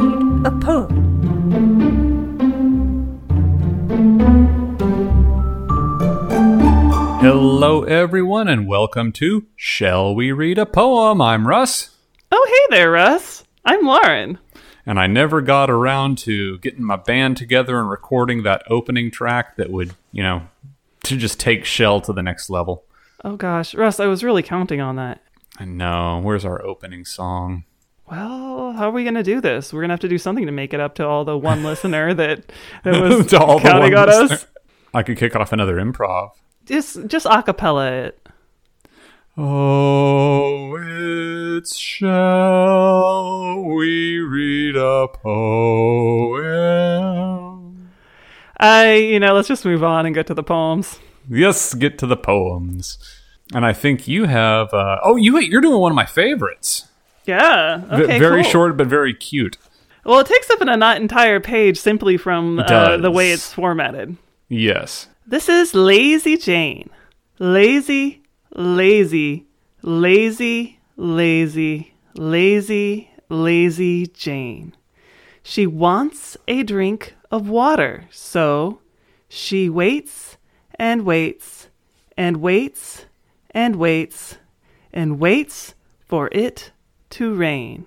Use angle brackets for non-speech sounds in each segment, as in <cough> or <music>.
read a poem? Hello, everyone, and welcome to Shall We Read a Poem? I'm Russ, Oh, hey there, Russ. I'm Lauren. and I never got around to getting my band together and recording that opening track that would, you know, to just take Shell to the next level. Oh gosh, Russ, I was really counting on that. I know. Where's our opening song? Well, how are we going to do this? We're going to have to do something to make it up to all the one <laughs> listener that, that <laughs> was To all the counting one on us. listener. I could kick off another improv. Just, just acapella it. Oh, it's shall we read a poem? I, you know, let's just move on and get to the poems. Yes, get to the poems. And I think you have. Uh, oh, you you're doing one of my favorites. Yeah. V- Okay. very cool. short but very cute. Well, it takes up an, entire page simply from uh, the way it's formatted. Yes. This is Lazy Jane. Lazy, lazy, lazy, lazy, lazy, lazy Jane. She wants a drink of water, so she waits and waits and waits and waits and waits for it to rain.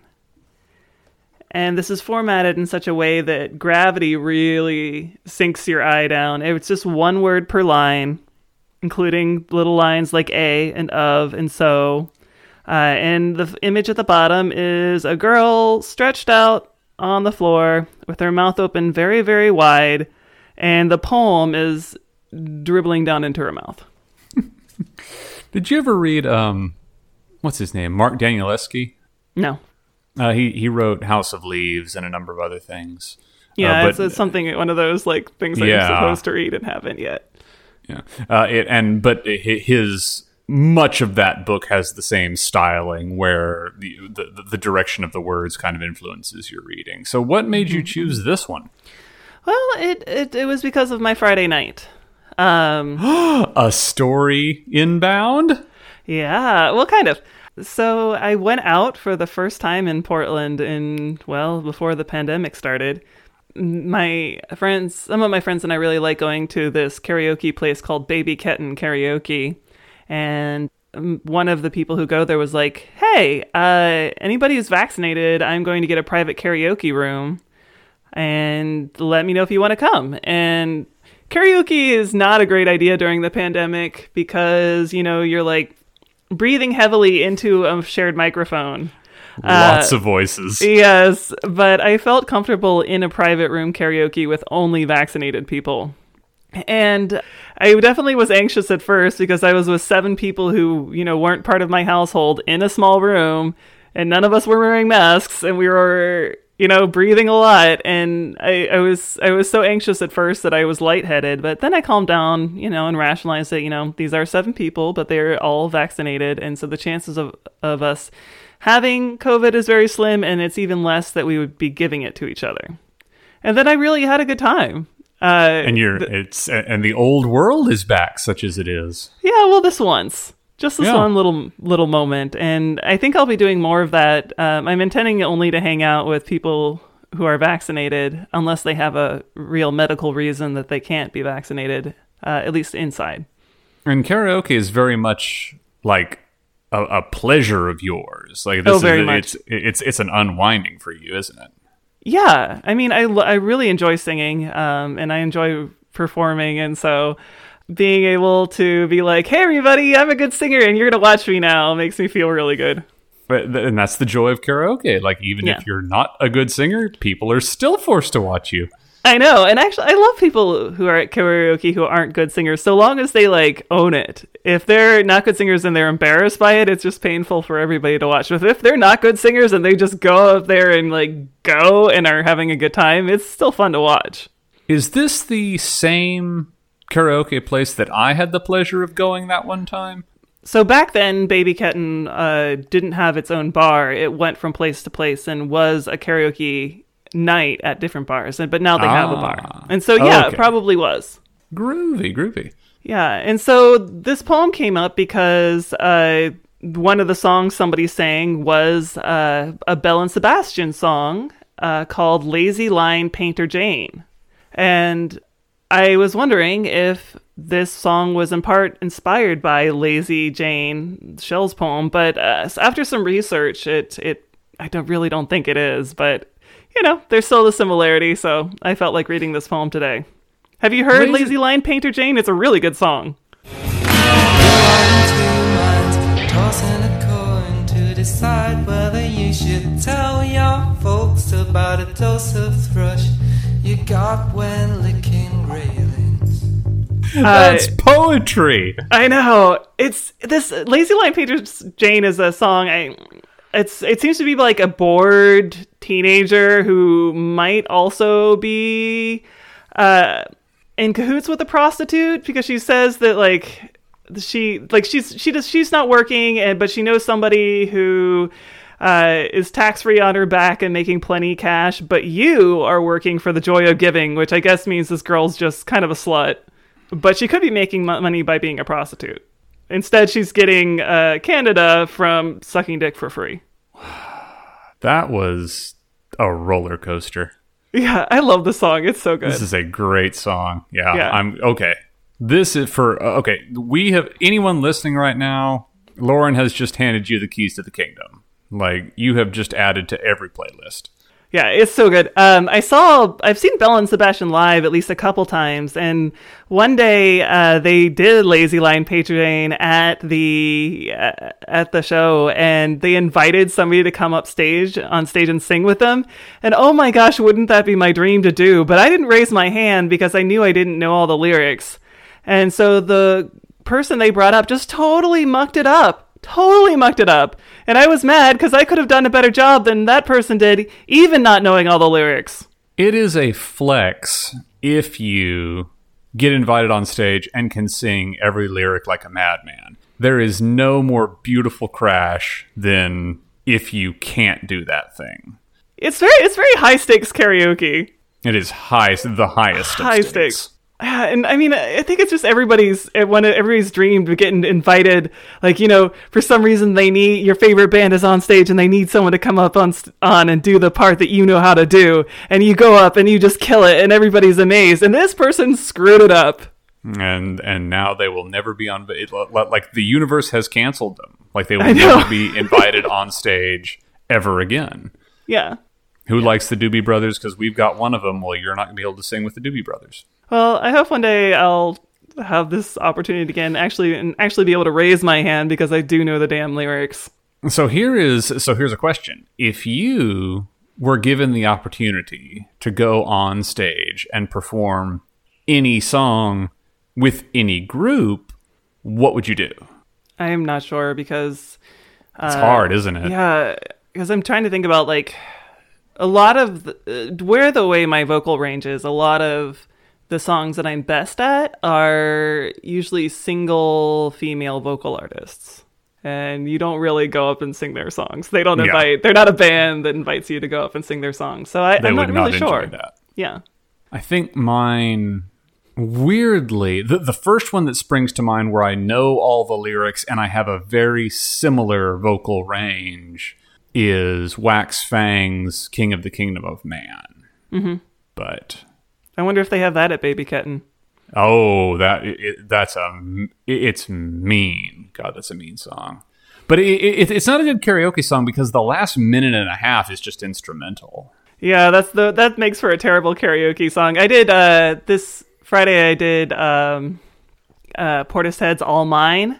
And this is formatted in such a way that gravity really sinks your eye down. It's just one word per line, including little lines like a and of and so. Uh, and the image at the bottom is a girl stretched out on the floor with her mouth open very, very wide. And the poem is dribbling down into her mouth. <laughs> Did you ever read um, what's his name? Mark Danielewski. No. Uh, he he wrote House of Leaves and a number of other things. Yeah, Uh, it's, but- it's something, one of those like things I'm Yeah. supposed to read and haven't yet. Yeah. Uh, it, and but his much of that book has the same styling where the, the the direction of the words kind of influences your reading. So what made you choose this one? Well, it, it, it was because of my Friday night. Um, <gasps> A story inbound? Yeah, well, kind of. So I went out for the first time in Portland in, well, before the pandemic started. My friends, some of my friends and I really like going to this karaoke place called Baby Kitten Karaoke. And um, one of the people who go there was like, hey, uh, anybody who's vaccinated, I'm going to get a private karaoke room and let me know if you want to come. And karaoke is not a great idea during the pandemic because, you know, you're like breathing heavily into a shared microphone. Uh, Lots of voices. Yes, but I felt comfortable in a private room karaoke with only vaccinated people. And I definitely was anxious at first because I was with seven people who, you know, weren't part of my household in a small room and none of us were wearing masks and we were, you know, breathing a lot and I, I was I was so anxious at first that I was lightheaded, but then I calmed down, you know, and rationalized that, you know, these are seven people, but they're all vaccinated and so the chances of of us having COVID is very slim and it's even less that we would be giving it to each other. And then I really had a good time. Uh, And you're it's and the old world is back, such as it is. Yeah, well, this once, just this Yeah. one little little moment, and I think I'll be doing more of that. Um, I'm intending only to hang out with people who are vaccinated, unless they have a real medical reason that they can't be vaccinated, uh, at least inside. And karaoke is very much like a, a pleasure of yours. Like this Oh, is much. it's it's it's an unwinding for you, isn't it? Yeah, I mean, I I really enjoy singing, um, and I enjoy performing, and so being able to be like, "Hey, everybody, I'm a good singer, and you're gonna watch me now," makes me feel really good. But and that's the joy of karaoke. Like even Yeah. if you're not a good singer, people are still forced to watch you. I know, and actually, I love people who are at karaoke who aren't good singers, so long as they like own it. If they're not good singers and they're embarrassed by it, it's just painful for everybody to watch. But if they're not good singers and they just go up there and like go and are having a good time, it's still fun to watch. Is this the same karaoke place that I had the pleasure of going that one time? So back then, Baby Kitten uh, didn't have its own bar. It went from place to place and was a karaoke night at different bars. And but now they have a bar, Ah. and so yeah, Okay. it probably was. Groovy, groovy. Yeah, and so this poem came up because uh, one of the songs somebody sang was uh, a Belle and Sebastian song uh, called Lazy Line Painter Jane. And I was wondering if this song was in part inspired by Lazy Jane Shel's poem, but uh, after some research, it it I don't really don't think it is, but you know, there's still the similarity, so I felt like reading this poem today. Have you heard Lazy- Lazy Line Painter Jane? It's a really good song. Tossing a coin to decide whether you should tell your folks about a dose of thrush you got when licking railings. That's poetry. I know. It's this Lazy Line Painter Jane is a song I it's it seems to be like a bored teenager who might also be uh in cahoots with a prostitute because she says that like she like she's she does she's not working and but she knows somebody who uh, is tax free on her back and making plenty cash, but you are working for the joy of giving, which I guess means this girl's just kind of a slut. But she could be making mo- money by being a prostitute. Instead, she's getting uh, Canada from sucking dick for free. <sighs> That was a roller coaster. Yeah, I love the song. It's so good. This is a great song. Yeah, Yeah. I'm okay. This is for uh, okay. We have anyone listening right now. Lauren has just handed you the keys to the kingdom. Like you have just added to every playlist. Yeah, it's so good. Um, I saw, I've seen Belle and Sebastian live at least a couple times, and one day uh, they did Lazy Line Painter at the uh, at the show, and they invited somebody to come up stage on stage and sing with them. And oh my gosh, wouldn't that be my dream to do? But I didn't raise my hand because I knew I didn't know all the lyrics, and so the person they brought up just totally mucked it up totally mucked it up. And I was mad because I could have done a better job than that person did, even not knowing all the lyrics. It is a flex if you get invited on stage and can sing every lyric like a madman. There is no more beautiful crash than if you can't do that thing. It's very it's very high stakes karaoke. It is high, the highest of High stakes. stakes. Yeah, <sighs> and I mean, I think it's just everybody's eh, one of everybody's dream of getting invited. Like you know, for some reason they need your favorite band is on stage and they need someone to come up on on and do the part that you know how to do, and you go up and you just kill it, and everybody's amazed. And this person screwed it up. and and now they will never be on it- like the universe has canceled them like they will <laughs> never be invited on stage ever again Yeah. who likes the doobie brothers because we've got one of them well you're not going to be able to sing with the doobie brothers Well, I hope one day I'll have this opportunity again, actually, and actually be able to raise my hand because I do know the damn lyrics. so here is so here's a question if you were given the opportunity to go on stage and perform any song with any group what would you do I am not sure because it's hard isn't it Yeah, because I'm trying to think about like a lot of the, uh, where the way my vocal range is. A lot of the songs that I'm best at are usually single female vocal artists. And you don't really go up and sing their songs. They don't Yeah. invite. They're not a band that invites you to go up and sing their songs. So I, I'm not not really enjoy sure. that Yeah. I think mine weirdly the the first one that springs to mind where I know all the lyrics and I have a very similar vocal range is Wax Fang's King of the Kingdom of Man. Mm-hmm. But I wonder if they have that at Baby Kitten. oh, that it, that's a it's mean. God, that's a mean song. But it, it, it's not a good karaoke song because the last minute and a half is just instrumental. Yeah, that's the that makes for a terrible karaoke song. I did uh this Friday I did um uh Portishead's All Mine.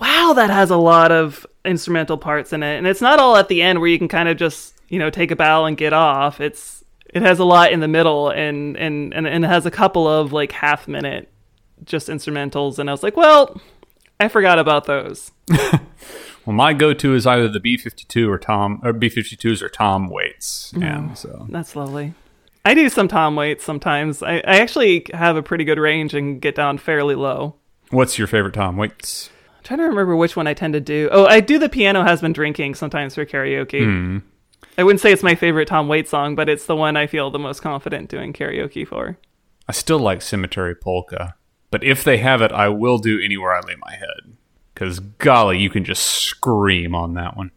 Wow, that has a lot of instrumental parts in it. And it's not all at the end where you can kind of just, you know, take a bow and get off. It's it has a lot in the middle and and and, and it has a couple of like half minute just instrumentals and I was like, well, I forgot about those. <laughs> Well, my go-to is either the B52 or Tom or B52s or Tom Waits, mm-hmm. and so That's lovely. I do some Tom Waits sometimes. I, I actually have a pretty good range and get down fairly low. What's your favorite Tom Waits? I'm trying to remember which one I tend to do. Oh, I do the piano has been drinking sometimes for karaoke. Hmm. I wouldn't say it's my favorite Tom Waits song, but it's the one I feel the most confident doing karaoke for. I still like Cemetery Polka, but if they have it, I will do Anywhere I Lay My Head. Because golly, you can just scream on that one.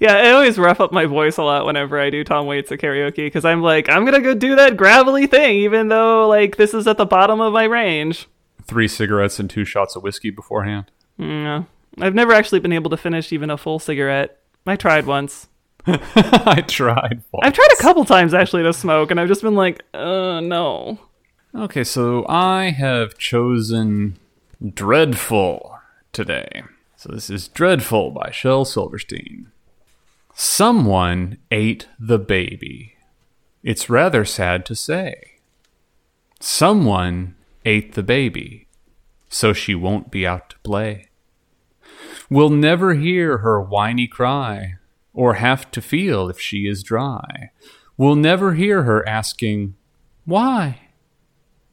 Yeah, I always rough up my voice a lot whenever I do Tom Waits at karaoke because I'm like, I'm gonna go do that gravelly thing, even though like this is at the bottom of my range. Three cigarettes and two shots of whiskey beforehand. Mm, yeah. I've never actually been able to finish even a full cigarette. I tried once. <laughs> I tried. I've tried a couple times actually to smoke, and I've just been like, uh, no. Okay, so I have chosen Dreadful today. So this is Dreadful by Shel Silverstein. Someone ate the baby. It's rather sad to say. Someone ate the baby, so she won't be out to play. We'll never hear her whiny cry, or have to feel if she is dry. We'll never hear her asking, Why?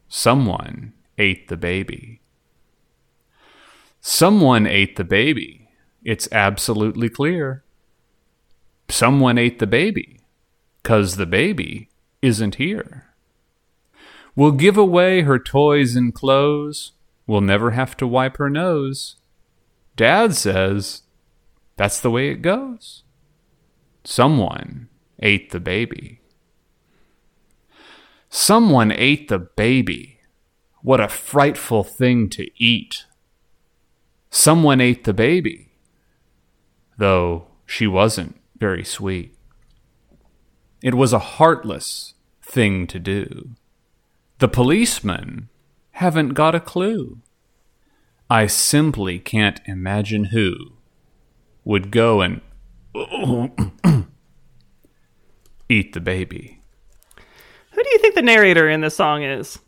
Someone ate the baby. Someone ate the baby. It's absolutely clear. Someone ate the baby, 'cause the baby isn't here. We'll give away her toys and clothes. We'll never have to wipe her nose. Dad says that's the way it goes. Someone ate the baby. Someone ate the baby. What a frightful thing to eat. Someone ate the baby, though she wasn't very sweet. It was a heartless thing to do. The policemen haven't got a clue. I simply can't imagine who would go and <clears throat> eat the baby. Who do you think the narrator in this song is?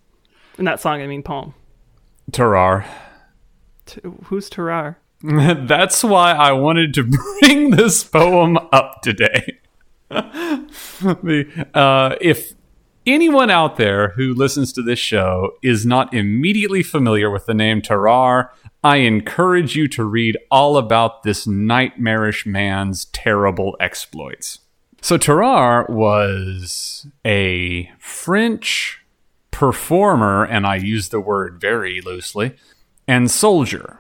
In that song, I mean poem. Tarrare. T- who's Tarrare? <laughs> That's why I wanted to <laughs> bring this poem up today. <laughs> the, uh, if anyone out there who listens to this show is not immediately familiar with the name Tarrare, I encourage you to read all about this nightmarish man's terrible exploits. So, Tarrare was a French performer, and I use the word very loosely, and soldier.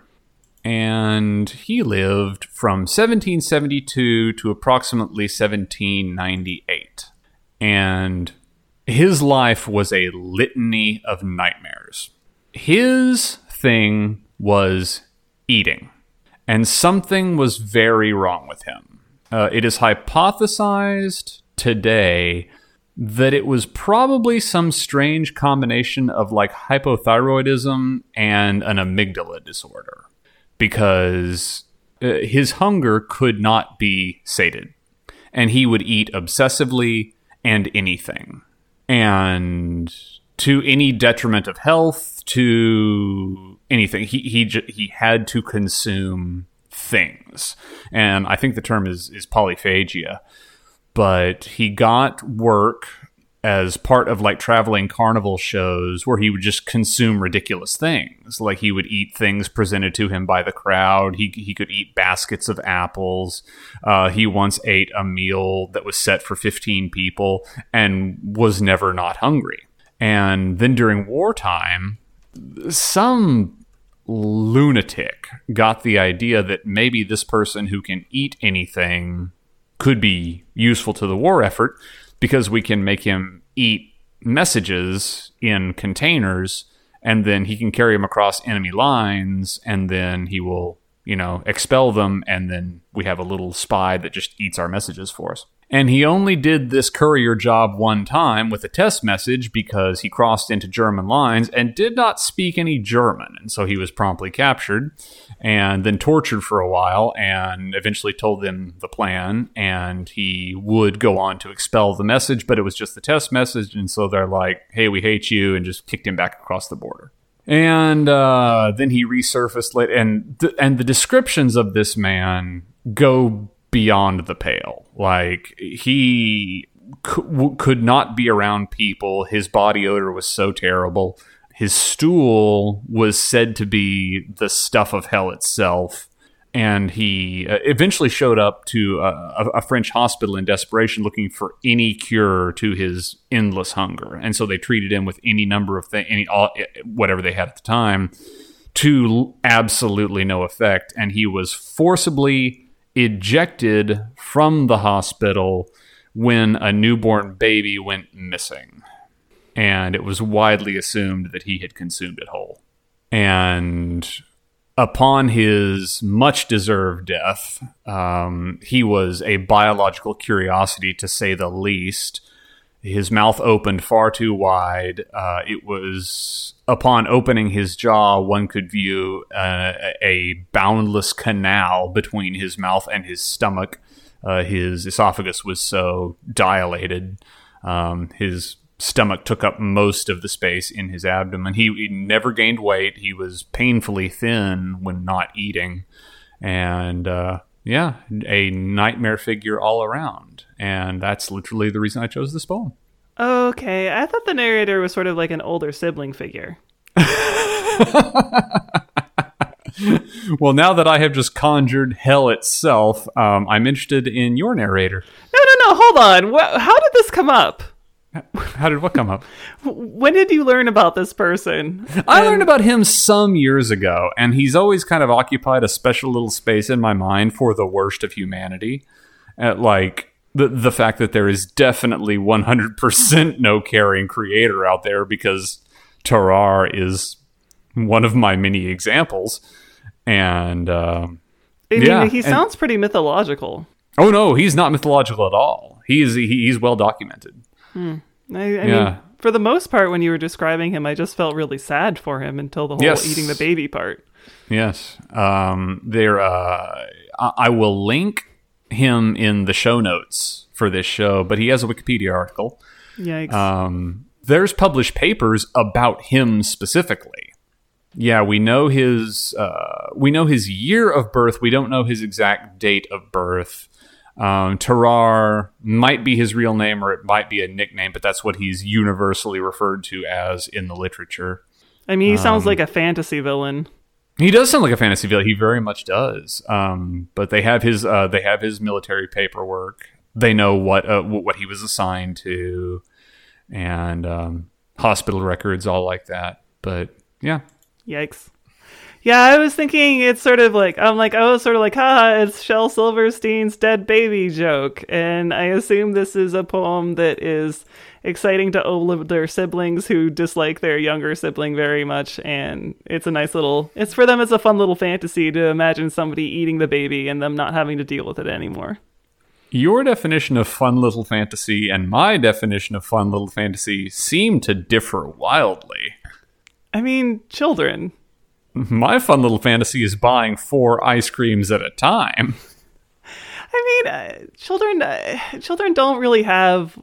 And he lived from 1772 to approximately 1798. And his life was a litany of nightmares. His thing was eating, and something was very wrong with him. Uh, it is hypothesized today that it was probably some strange combination of like hypothyroidism and an amygdala disorder because uh, his hunger could not be sated and he would eat obsessively and anything. And to any detriment of health to anything. He he he had to consume things and i think the term is is polyphagia but he got work as part of like traveling carnival shows where he would just consume ridiculous things. Like he would eat things presented to him by the crowd. He, he could eat baskets of apples. Uh, he once ate a meal that was set for 15 people and was never not hungry. And then during wartime, some lunatic got the idea that maybe this person who can eat anything could be useful to the war effort because we can make him eat messages in containers and then he can carry them across enemy lines and then he will you know expel them and then we have a little spy that just eats our messages for us and he only did this courier job one time with a test message because he crossed into German lines and did not speak any German. And so he was promptly captured and then tortured for a while and eventually told them the plan. And he would go on to expel the message, but it was just the test message. And so they're like, hey, we hate you, and just kicked him back across the border. And uh, then he resurfaced late, and th- and the descriptions of this man go beyond the pale. Like he could not be around people. His body odor was so terrible. His stool was said to be the stuff of hell itself. And he uh, eventually showed up to a, a French hospital in desperation looking for any cure to his endless hunger. And so they treated him with any number of things, any all, whatever they had at the time, to absolutely no effect. And he was forcibly ejected from the hospital when a newborn baby went missing. And it was widely assumed that he had consumed it whole. And upon his much deserved death, um, he was a biological curiosity to say the least. His mouth opened far too wide. Uh, it was upon opening his jaw, one could view uh, a boundless canal between his mouth and his stomach. Uh, his esophagus was so dilated. Um, his stomach took up most of the space in his abdomen. He, he, never gained weight. He was painfully thin when not eating. And uh, yeah, a nightmare figure all around. And that's literally the reason I chose this poem. Okay, I thought the narrator was sort of like an older sibling figure. <laughs> well, now that I have just conjured hell itself, um, I'm interested in your narrator. No, no, no, hold on. How did this come up? How did what come up? <laughs> When did you learn about this person? I learned about him some years ago, and he's always kind of occupied a special little space in my mind for the worst of humanity. At like the the fact that there is definitely 100% no caring creator out there because Tarrare is one of my many examples. And uh, I mean, yeah, he sounds and, pretty mythological. Oh no, he's not mythological at all. He's he, he's well documented. Hmm. I, I yeah. mean, for the most part, when you were describing him, I just felt really sad for him until the whole yes. eating the baby part. Yes. Um, there. Uh, I will link him in the show notes for this show, but he has a Wikipedia article. Yikes. Um, there's published papers about him specifically. Yeah, we know his uh, we know his year of birth. We don't know his exact date of birth. Um, Tarrare might be his real name or it might be a nickname, but that's what he's universally referred to as in the literature. I mean, he sounds um, like a fantasy villain. He does sound like a fantasy villain. He very much does. Um, but they have his uh, they have his military paperwork. They know what uh, what he was assigned to, and um, hospital records, all like that. But yeah, yikes. Yeah, I was thinking it's sort of like I'm like I was sort of like, haha, it's Shel Silverstein's dead baby joke, and I assume this is a poem that is exciting to older siblings who dislike their younger sibling very much, and it's a nice little. It's for them. It's a fun little fantasy to imagine somebody eating the baby and them not having to deal with it anymore. Your definition of fun little fantasy and my definition of fun little fantasy seem to differ wildly. I mean, children. My fun little fantasy is buying four ice creams at a time. I mean, uh, children uh, children don't really have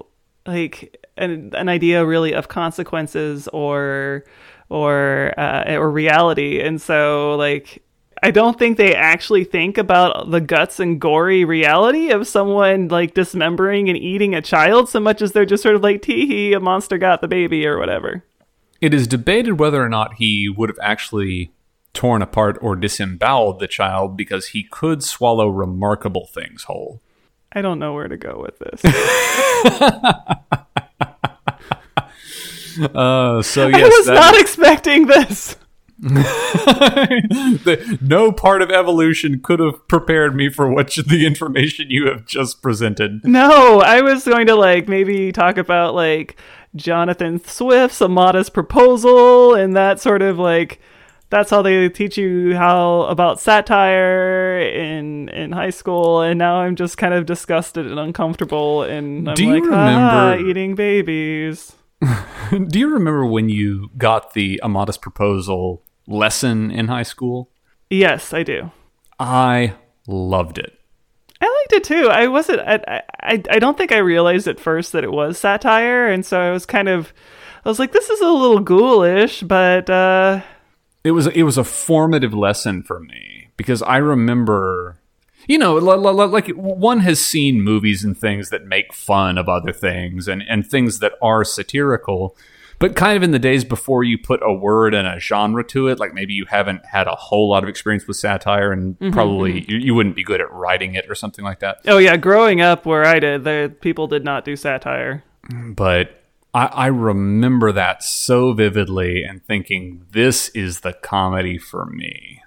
like an, an idea really of consequences or or uh, or reality, and so like I don't think they actually think about the guts and gory reality of someone like dismembering and eating a child so much as they're just sort of like tee hee, a monster got the baby or whatever. It is debated whether or not he would have actually torn apart or disemboweled the child because he could swallow remarkable things whole. I don't know where to go with this. <laughs> uh, so yes, I was not expecting this. <laughs> the, no part of evolution could have prepared me for what the information you have just presented. No, I was going to like maybe talk about like Jonathan Swift's A Modest Proposal and that sort of like that's how they teach you how about satire in in high school and now i'm just kind of disgusted and uncomfortable and i'm do like ah, eating babies <laughs> do you remember when you got the a modest proposal lesson in high school yes i do i loved it I liked it too. I wasn't. I, I. I don't think I realized at first that it was satire, and so I was kind of. I was like, "This is a little ghoulish," but uh, it was it was a formative lesson for me because I remember you know like one has seen movies and things that make fun of other things and and things that are satirical but kind of in the days before you put a word and a genre to it like maybe you haven't had a whole lot of experience with satire and mm-hmm. probably mm-hmm. you, you, wouldn't be good at writing it or something like that oh yeah growing up where i did the people did not do satire but I, I remember that so vividly and thinking, this is the comedy for me.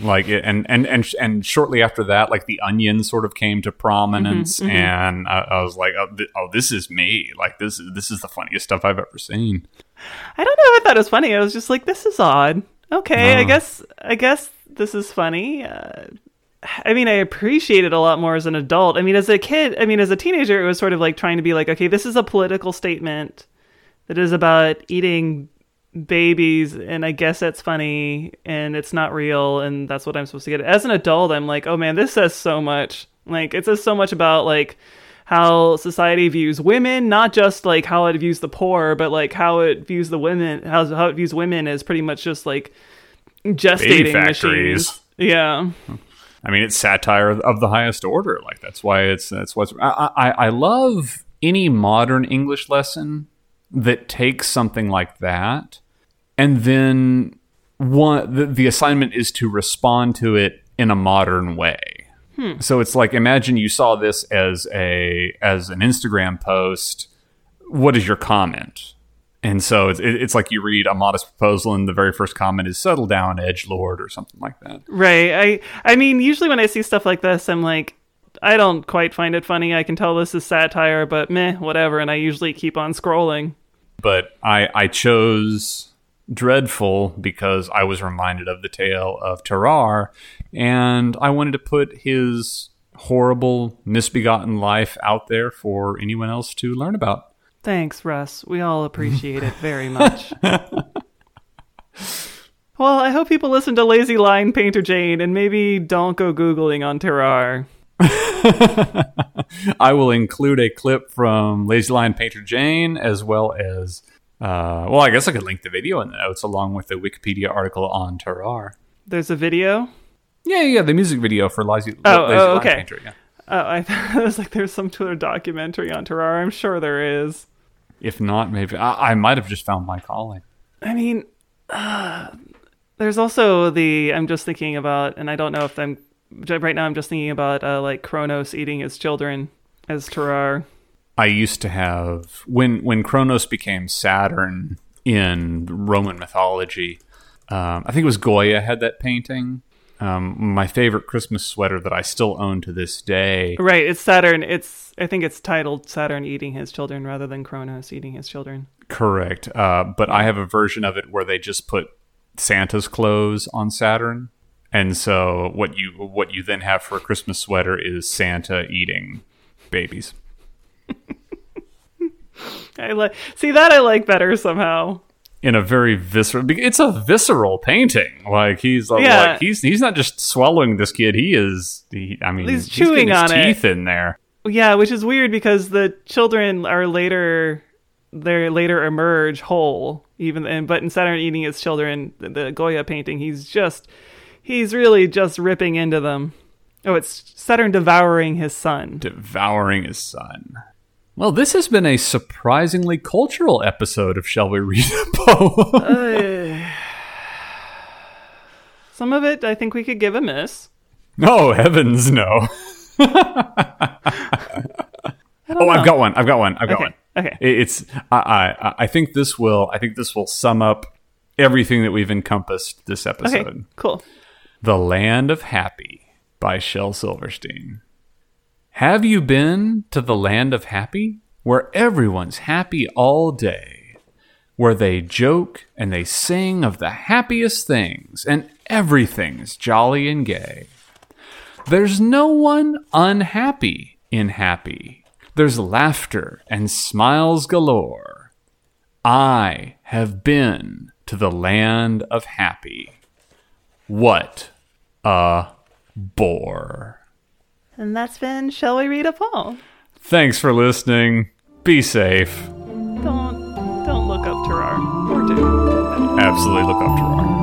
like it, and and and and shortly after that like the onion sort of came to prominence mm-hmm, mm-hmm. and I, I was like oh, th- oh this is me like this is this is the funniest stuff i've ever seen I don't know if I thought it was funny. I was just like, this is odd. Okay, I uh. guess I guess this is funny. Uh, I mean, I appreciate it a lot more as an adult. I mean, as a kid, I mean, as a teenager, it was sort of like trying to be like, okay, this is a political statement that is about eating babies, and I guess that's funny, and it's not real, and that's what I'm supposed to get. As an adult, I'm like, oh man, this says so much. Like, it says so much about like how society views women, not just like how it views the poor, but like how it views the women, how, how it views women as pretty much just like gestating machines. Yeah. Hmm. I mean, it's satire of the highest order. Like that's why it's that's what's. I, I I love any modern English lesson that takes something like that, and then one the, the assignment is to respond to it in a modern way. Hmm. So it's like imagine you saw this as a as an Instagram post. What is your comment? And so it's, it's like you read a modest proposal, and the very first comment is "settle down, edge lord" or something like that. Right. I I mean, usually when I see stuff like this, I'm like, I don't quite find it funny. I can tell this is satire, but meh, whatever. And I usually keep on scrolling. but I I chose dreadful because I was reminded of the tale of Tarrare, and I wanted to put his horrible, misbegotten life out there for anyone else to learn about. Thanks, Russ. We all appreciate it very much. <laughs> well, I hope people listen to Lazy Line Painter Jane and maybe don't go Googling on Tarrare. <laughs> I will include a clip from Lazy Line Painter Jane as well as. Uh, well, I guess I could link the video in the notes along with the Wikipedia article on Tarrare. There's a video. Yeah, yeah, the music video for Lazy, Oh, Lazy oh, Lion okay. Painter. Yeah. Oh, I <laughs> thought it was like there's some Twitter documentary on Tarrare. I'm sure there is. If not, maybe I, I might have just found my calling. I mean, uh, there's also the I'm just thinking about, and I don't know if I'm right now. I'm just thinking about uh, like Kronos eating his children as Tarrare. I used to have when when Kronos became Saturn in Roman mythology. Um, I think it was Goya had that painting. Um, my favorite Christmas sweater that I still own to this day. Right, it's Saturn. It's I think it's titled Saturn eating his children rather than Kronos eating his children. Correct, uh, but I have a version of it where they just put Santa's clothes on Saturn, and so what you what you then have for a Christmas sweater is Santa eating babies. <laughs> I like see that I like better somehow. In a very visceral. It's a visceral painting. Like he's uh, Yeah. like he's he's not just swallowing this kid. He is. He, I mean, He's getting chewing his on it. teeth in there. Yeah, which is weird because the children are later they later emerge whole. Even and but in Saturn eating his children, the, the Goya painting, he's just he's really just ripping into them. Oh, it's Saturn devouring his son. devouring his son. Well, this has been a surprisingly cultural episode of Shall We Read a Poem? <laughs> Uh, some of it I think we could give a miss. oh heavens, no! <laughs> oh, I've got one. I've got one. I've got Okay, one. okay. It- It's. I, I. I think this will. I think this will sum up everything that we've encompassed this episode. Okay, cool. The Land of Happy by Shel Silverstein. Have you been to the Land of Happy? Where everyone's happy all day. Where they joke and they sing of the happiest things and everything's jolly and gay. There's no one unhappy in happy. There's laughter and smiles galore. I have been to the land of happy. What a bore. And that's been Shall We Read a Poem? Thanks for listening. Be safe. Don't don't look up Tarrare or do. Absolutely look up Gerard.